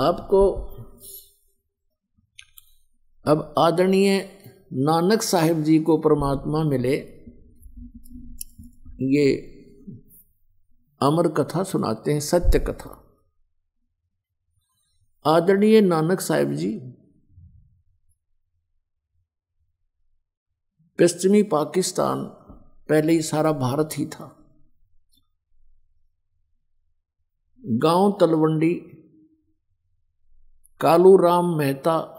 आपको अब आदरणीय नानक साहिब जी को परमात्मा मिले, ये अमर कथा सुनाते हैं, सत्य कथा। आदरणीय नानक साहिब जी, पश्चिमी पाकिस्तान पहले ही सारा भारत ही था। गाँव तलवंडी कालू राम मेहता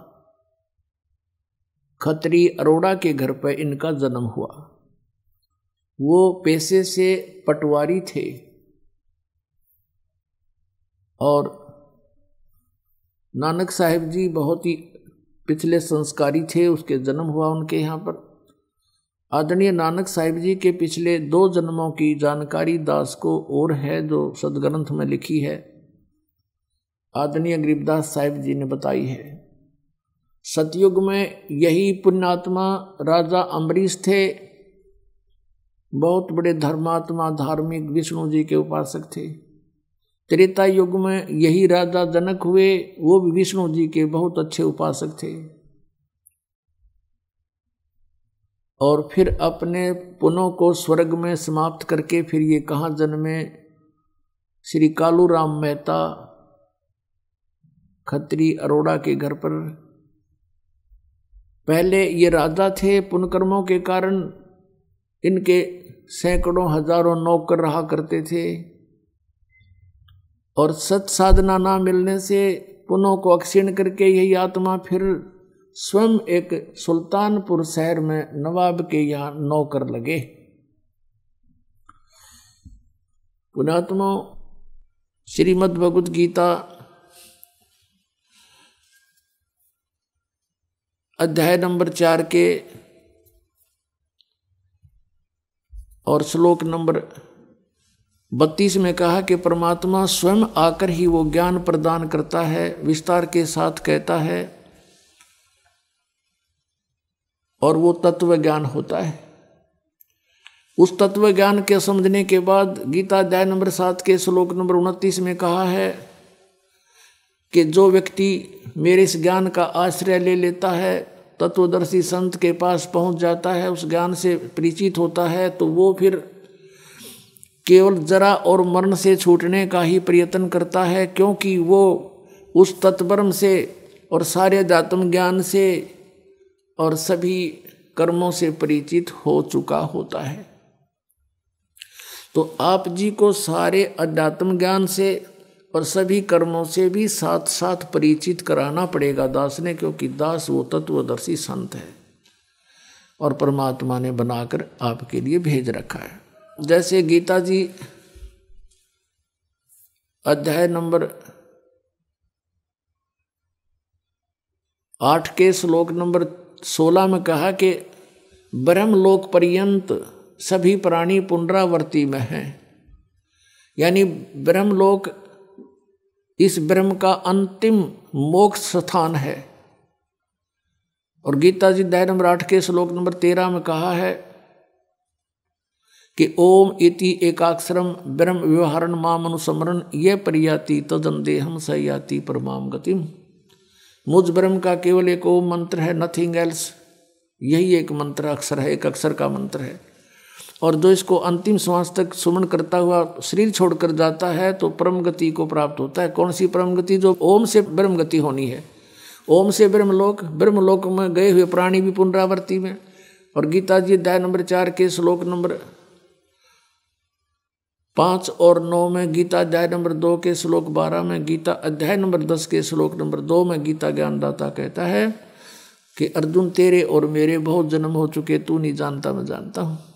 खत्री अरोड़ा के घर पर इनका जन्म हुआ। वो पैसे से पटवारी थे और नानक साहेब जी बहुत ही पिछले संस्कारी थे, उसके जन्म हुआ उनके यहाँ पर। आदरणीय नानक साहिब जी के पिछले दो जन्मों की जानकारी दास को और है, जो सदग्रंथ में लिखी है। आदरणीय गरीबदास साहिब जी ने बताई है। सतयुग में यही पुण्यात्मा राजा अम्बरीश थे। बहुत बड़े धर्मात्मा धार्मिक विष्णु जी के उपासक थे। त्रेता युग में यही राजा जनक हुए, वो भी विष्णु जी के बहुत अच्छे उपासक थे। और फिर अपने पुनों को स्वर्ग में समाप्त करके फिर ये कहाँ जन्मे? श्री कालू राम मेहता खत्री अरोड़ा के घर पर। पहले ये राजा थे पुनकर्मों के कारण इनके सैकड़ों हज़ारों नौकर रहा करते थे। और सत साधना ना मिलने से पुनों को अक्षीण करके यही आत्मा फिर स्वयं एक सुल्तानपुर शहर में नवाब के यहाँ नौकर लगे। पुणात्मा श्रीमद भगवत गीता अध्याय नंबर चार के और श्लोक नंबर बत्तीस में कहा कि परमात्मा स्वयं आकर ही वो ज्ञान प्रदान करता है, विस्तार के साथ कहता है और वो तत्व ज्ञान होता है। उस तत्व ज्ञान के समझने के बाद गीता अध्याय नंबर सात के श्लोक नंबर उनतीस में कहा है कि जो व्यक्ति मेरे इस ज्ञान का आश्रय ले लेता है तत्वदर्शी संत के पास पहुँच जाता है, उस ज्ञान से परिचित होता है तो वो फिर केवल जरा और मरण से छूटने का ही प्रयत्न करता है, क्योंकि वो उस तत्परम से और सारे अध्यात्म ज्ञान से और सभी कर्मों से परिचित हो चुका होता है। तो आप जी को सारे अध्यात्म ज्ञान से और सभी कर्मों से भी साथ साथ परिचित कराना पड़ेगा दास ने, क्योंकि दास वो तत्वदर्शी संत है। और परमात्मा ने बनाकर आपके लिए भेज रखा है। जैसे गीता जी, अध्याय नंबर आठ के श्लोक नंबर सोलह में कहा कि, ब्रह्मलोक पर्यंत सभी प्राणी पुनरावर्ती में हैं। यानी ब्रह्मलोक इस ब्रह्म का अंतिम मोक्ष स्थान है। और गीता जी दया नंबर आठ के श्लोक नंबर तेरह में कहा है कि ओम इति एकाक्षरम ब्रह्म व्यवहारण माम अनुसमरण, ये परियाति तदन देहम सयाति परमाम गतिम। मुझ ब्रह्म का केवल एक ओम मंत्र है नथिंग एल्स यही एक मंत्र अक्षर है, एक अक्षर का मंत्र है। और जो इसको अंतिम श्वास तक सुमन करता हुआ शरीर छोड़कर जाता है तो परम गति को प्राप्त होता है। कौन सी परम गति? जो ओम से ब्रह्म गति होनी है। ओम से ब्रह्मलोक ब्रह्मलोक में गए हुए प्राणी भी पुनरावर्ती में। और गीता जी अध्याय नंबर चार के श्लोक नंबर पाँच और नौ में, गीता अध्याय नंबर दो के श्लोक बारह में, गीता अध्याय नंबर दस के श्लोक नंबर दो में गीता ज्ञानदाता कहता है कि, अर्जुन तेरे और मेरे बहुत जन्म हो चुके, तू नहीं जानता, मैं जानता हूँ।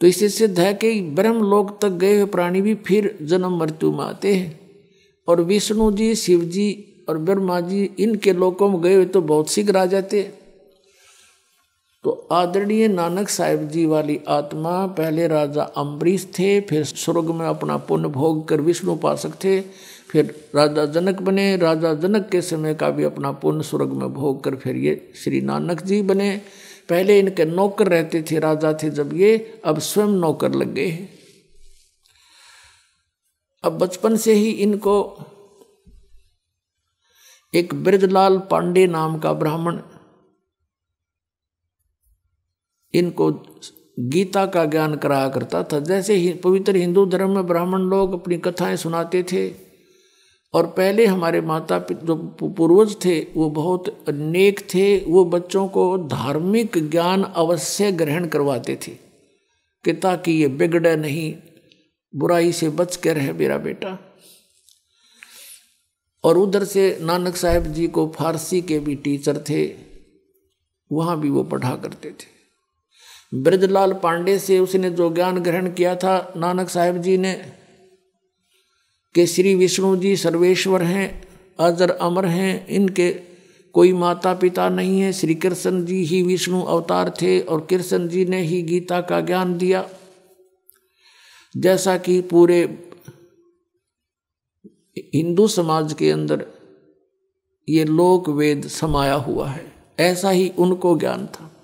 तो इससे सिद्ध है कि ब्रह्म लोक तक गए हुए प्राणी भी फिर जन्म मृत्यु में आते हैं। और विष्णु जी, शिव जी और ब्रह्मा जी, इनके लोकों में गए हुए तो बहुत शीघ्र आ जाते तो आदरणीय नानक साहिब जी वाली आत्मा, पहले राजा अम्बरीश थे, फिर स्वर्ग में अपना पुण्य भोग कर विष्णु उपासक थे, फिर राजा जनक बने। राजा जनक के समय का भी अपना पुण्य स्वर्ग में भोग कर फिर ये श्री नानक जी बने। पहले इनके नौकर रहते थे, राजा थे जब ये, अब स्वयं नौकर लग गए हैं। अब बचपन से ही इनको एक ब्रजलाल पांडे नाम का ब्राह्मण, इनको गीता का ज्ञान कराया करता था। जैसे ही पवित्र हिंदू धर्म में ब्राह्मण लोग अपनी कथाएँ सुनाते थे और पहले हमारे माता पिता जो पूर्वज थे, वो बहुत नेक थे, वो बच्चों को धार्मिक ज्ञान अवश्य ग्रहण करवाते थे, कि ताकि ये बिगड़े नहीं, बुराई से बच के रहे मेरा बेटा। और उधर से नानक साहब जी को फारसी के भी टीचर थे, वहाँ भी वो पढ़ा करते थे। ब्रजलाल पांडे से उसने जो ज्ञान ग्रहण किया था, नानक साहेब जी ने कि श्री विष्णु जी सर्वेश्वर हैं अजर अमर हैं, इनके कोई माता पिता नहीं है। श्री कृष्ण जी ही विष्णु अवतार थे और कृष्ण जी ने ही गीता का ज्ञान दिया। जैसा कि पूरे हिंदू समाज के अंदर ये लोक वेद समाया हुआ है। ऐसा ही उनको ज्ञान था।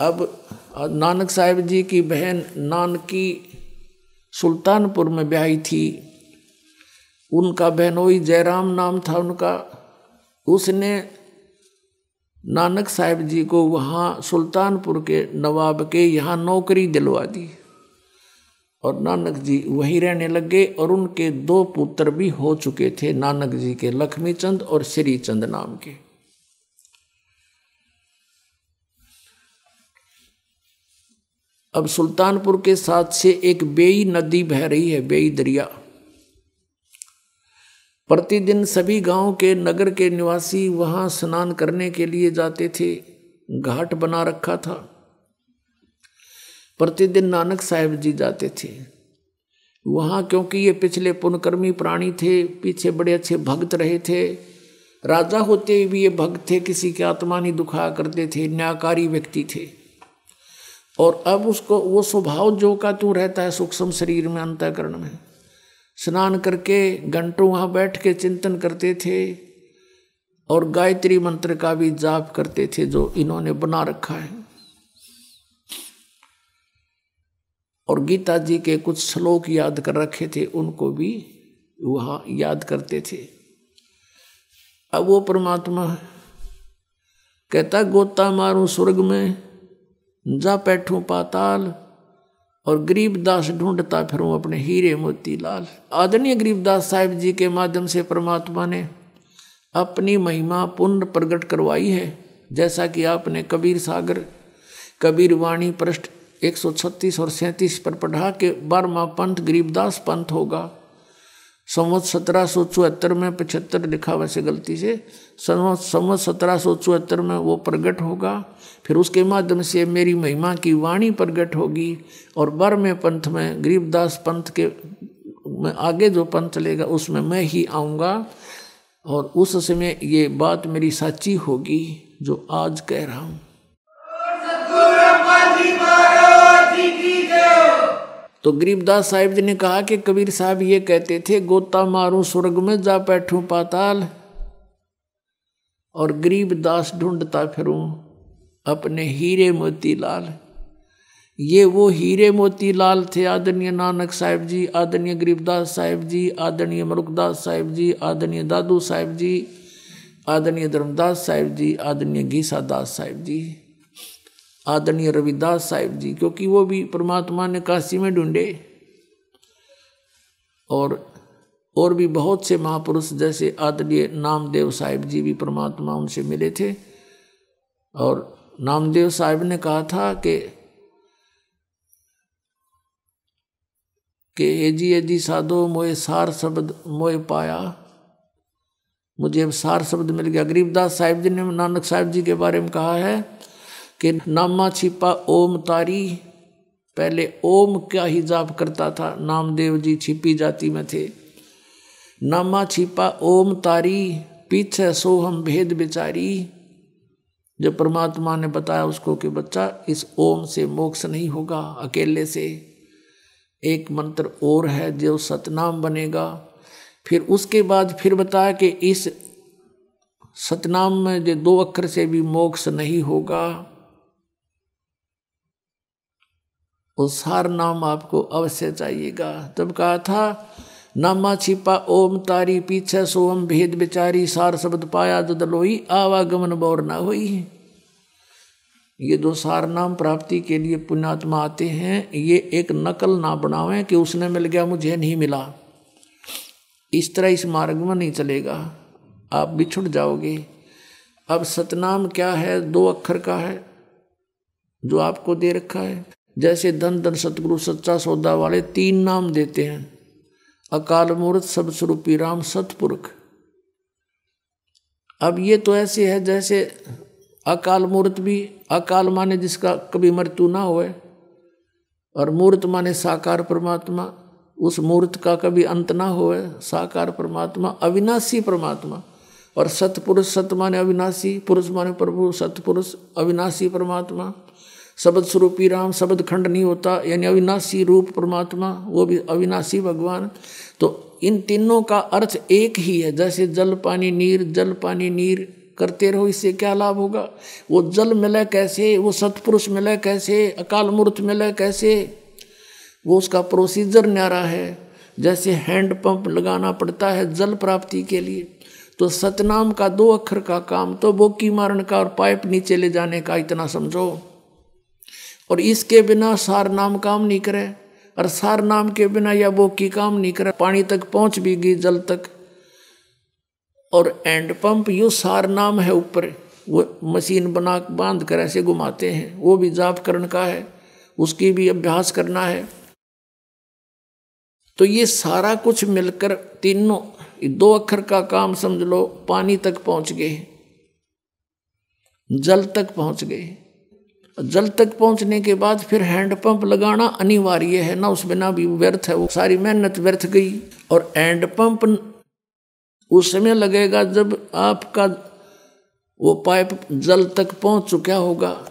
अब, नानक साहिब जी की बहन नानकी सुल्तानपुर में ब्याही थी। उनका बहनोई जयराम नाम था उनका। उसने नानक साहिब जी को वहाँ सुल्तानपुर के नवाब के यहाँ नौकरी दिलवा दी और नानक जी वहीं रहने लगे और उनके दो पुत्र भी हो चुके थे, नानक जी के लक्ष्मी चंद और श्री चंद नाम के। अब सुल्तानपुर के साथ से एक बेई नदी बह रही है, बेई दरिया। प्रतिदिन सभी गाँव के नगर के निवासी वहाँ स्नान करने के लिए जाते थे, घाट बना रखा था। प्रतिदिन नानक साहेब जी जाते थे। वहाँ क्योंकि ये पिछले पुनकर्मी प्राणी थे, पीछे बड़े अच्छे भक्त रहे थे। राजा होते भी ये भक्त थे, किसी की आत्मा नहीं दुखा करते थे, न्यायकारी व्यक्ति थे। और अब उसको, वो स्वभाव जो का तू रहता है सूक्ष्म शरीर में, अंतकरण में। स्नान करके घंटों वहाँ बैठ के चिंतन करते थे और गायत्री मंत्र का भी जाप करते थे जो इन्होंने बना रखा है। और गीता जी के कुछ श्लोक याद कर रखे थे, उनको भी वहाँ याद करते थे। अब वो परमात्मा कहता, गोता मारू स्वर्ग में जा बैठूं पाताल और गरीबदास ढूंढता फिरूं अपने हीरे मोती लाल। आदरणीय गरीबदास साहिब जी के माध्यम से परमात्मा ने अपनी महिमा पुण्य प्रकट करवाई है। जैसा कि आपने कबीर सागर, कबीर वाणी पृष्ठ 136 और सैंतीस पर पढ़ा के बारहवा पंथ गरीबदास पंथ होगा। संवत सत्रह सौ चौहत्तर में पचहत्तर लिखा वैसे गलती से। संवत संवत सत्रह सौ चौहत्तर में वो प्रकट होगा। फिर उसके माध्यम से मेरी महिमा की वाणी प्रकट होगी और बर में पंथ में, गरीबदास पंथ के में आगे जो पंथ लेगा, उसमें मैं ही आऊँगा। और उस समय ये बात मेरी सच्ची होगी, जो आज कह रहा हूँ। तो गरीबदास साहिब जी ने कहा कि कबीर साहब ये कहते थे, गोता मारूं स्वर्ग में जा बैठूं पाताल। और गरीबदास ढूंढता फिरूं अपने हीरे मोती लाल ये वो हीरे मोती लाल थे, आदरणीय नानक साहिब जी, आदरणीय गरीबदास साहिब जी, आदरणीय मरुखदास साहिब जी, आदरणीय दादू साहिब जी, आदरणीय धर्मदास साहिब जी, आदरणीय गीसा दास साहिब जी। आदरणीय रविदास साहिब जी, क्योंकि वो भी परमात्मा ने काशी में ढूंढे। और और भी बहुत से महापुरुष जैसे आदरणीय नामदेव साहिब जी भी परमात्मा उनसे मिले थे। और नामदेव साहिब ने कहा था कि कि एजी एजी साधो मोए सार शब्द मोए पाया। मुझे अब सार शब्द मिल गया। गरीबदास साहिब जी ने, नानक साहिब जी के बारे में कहा है कि नामा छिपा, ओम तारी। पहले ओम का ही जाप करता था, नामदेव जी छिपी जाति में थे। नामा छिपा, ओम तारी, पीछे सो हम भेद बिचारी। जब परमात्मा ने बताया उसको कि बच्चा, इस ओम से मोक्ष नहीं होगा, अकेले से। एक मंत्र और है, जो सतनाम बनेगा। फिर उसके बाद फिर बताया कि इस सतनाम में जो दो अक्षर से भी मोक्ष नहीं होगा। वो सार नाम आपको अवश्य चाहिएगा। तब कहा था, नामा छिपा, ओम तारी पीछे सोम, भेद बिचारी सार शब्द पाया दद लोई आवागमन बौर ना हुई। ये दो सार नाम प्राप्ति के लिए पुण्यात्मा आते हैं। ये एक नकल ना बनावें कि उसने मिल गया, मुझे नहीं मिला। इस तरह इस मार्ग में नहीं चलेगा। आप बिछुड़ जाओगे। अब सतनाम क्या है? दो अक्षर का है जो आपको दे रखा है। जैसे धन धन सतगुरु सच्चा सौदा वाले तीन नाम देते हैं। अकाल मूर्त सब स्वरूपी राम सतपुरख। अब ये तो ऐसे है जैसे अकाल मूर्त भी, अकाल माने जिसका कभी मृत्यु ना होए, और मूर्त माने साकार परमात्मा। उस मूर्त का कभी अंत ना होए, साकार परमात्मा, अविनाशी परमात्मा। और सतपुरुष सत माने अविनाशी, पुरुष माने प्रभु, सतपुरुष अविनाशी परमात्मा। शब्द स्वरूपी राम, शब्द खंड नहीं होता, यानी अविनाशी रूप परमात्मा, वो भी अविनाशी भगवान। तो इन तीनों का अर्थ एक ही है। जैसे जल, पानी, नीर, जल, पानी, नीर करते रहो, इससे क्या लाभ होगा? वो जल मिले कैसे? वो सतपुरुष मिले कैसे? अकाल मूर्त मिले कैसे? वो उसका प्रोसीजर न्यारा है। जैसे हैंड पंप लगाना पड़ता है जल प्राप्ति के लिए तो सतनाम का दो अक्षर का काम तो बोकी मारण का और पाइप नीचे ले जाने का, इतना समझो। और इसके बिना सार नाम काम नहीं करे। और सार नाम के बिना या वो की काम नहीं करे, पानी तक पहुँच भी गई, जल तक। और एंड पंप यू सार नाम है ऊपर, वो मशीन बना, बाँध कर ऐसे घुमाते हैं। वो भी जाप करण का है, उसकी भी अभ्यास करना है। तो ये सारा कुछ मिलकर तीनों, दो अक्षर का काम समझ लो, पानी तक पहुँच गए। जल तक पहुँच गए। जल तक पहुँचने के बाद फिर हैंडपंप लगाना अनिवार्य है, ना उस बिना भी व्यर्थ है वो। सारी मेहनत व्यर्थ गई और हैंडपंप उस समय लगेगा जब आपका वो पाइप जल तक पहुँच चुका होगा।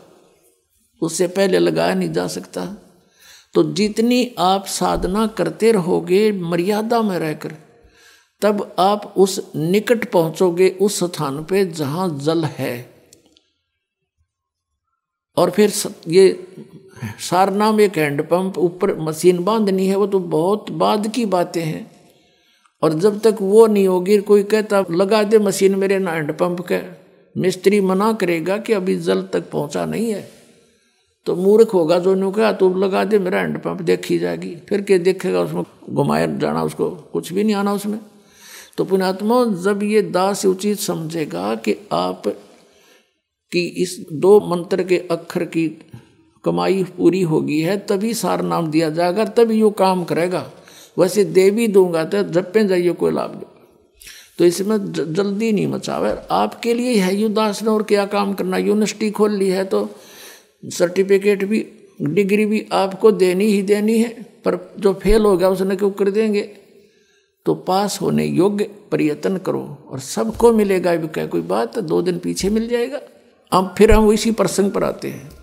उससे पहले लगाया नहीं जा सकता। तो जितनी आप साधना करते रहोगे, मर्यादा में रहकर, तब आप उस निकट पहुंचोगे उस स्थान पे जहाँ जल है। और फिर ये सार नाम एक हैंडपम्प ऊपर मशीन बांधनी है, वो तो बहुत बाद की बातें हैं। और जब तक वो नहीं होगी, कोई कहता, लगा दे मशीन मेरे ना हैंडपम्प के। मिस्त्री मना करेगा कि अभी जल तक पहुँचा नहीं है। तो मूर्ख होगा जो नु कहा तो लगा दे, मेरा हैंडपम्प देखी जाएगी। फिर के देखेगा उसमें, घुमाया जाना, उसको कुछ भी नहीं आना उसमें। तो पुणात्मा जब ये दास उचित समझेगा कि आप कि इस दो मंत्र के अक्षर की कमाई पूरी होगी है, तभी सार नाम दिया जाएगा, तभी यो काम करेगा। वैसे दे भी दूँगा तो झप्पे जाइए कोई लाभ दो तो इसमें जल्दी नहीं मचावे। आपके लिए है यू दास ने और क्या काम करना? यूनिवर्सिटी खोल ली है तो सर्टिफिकेट भी, डिग्री भी आपको देनी ही देनी है, पर जो फेल हो गया उसने क्यों कर देंगे? तो पास होने योग्य प्रयत्न करो और सबको मिलेगा। भी क्या कोई बात? दो दिन पीछे मिल जाएगा। अब फिर हम इसी प्रसंग पर आते हैं।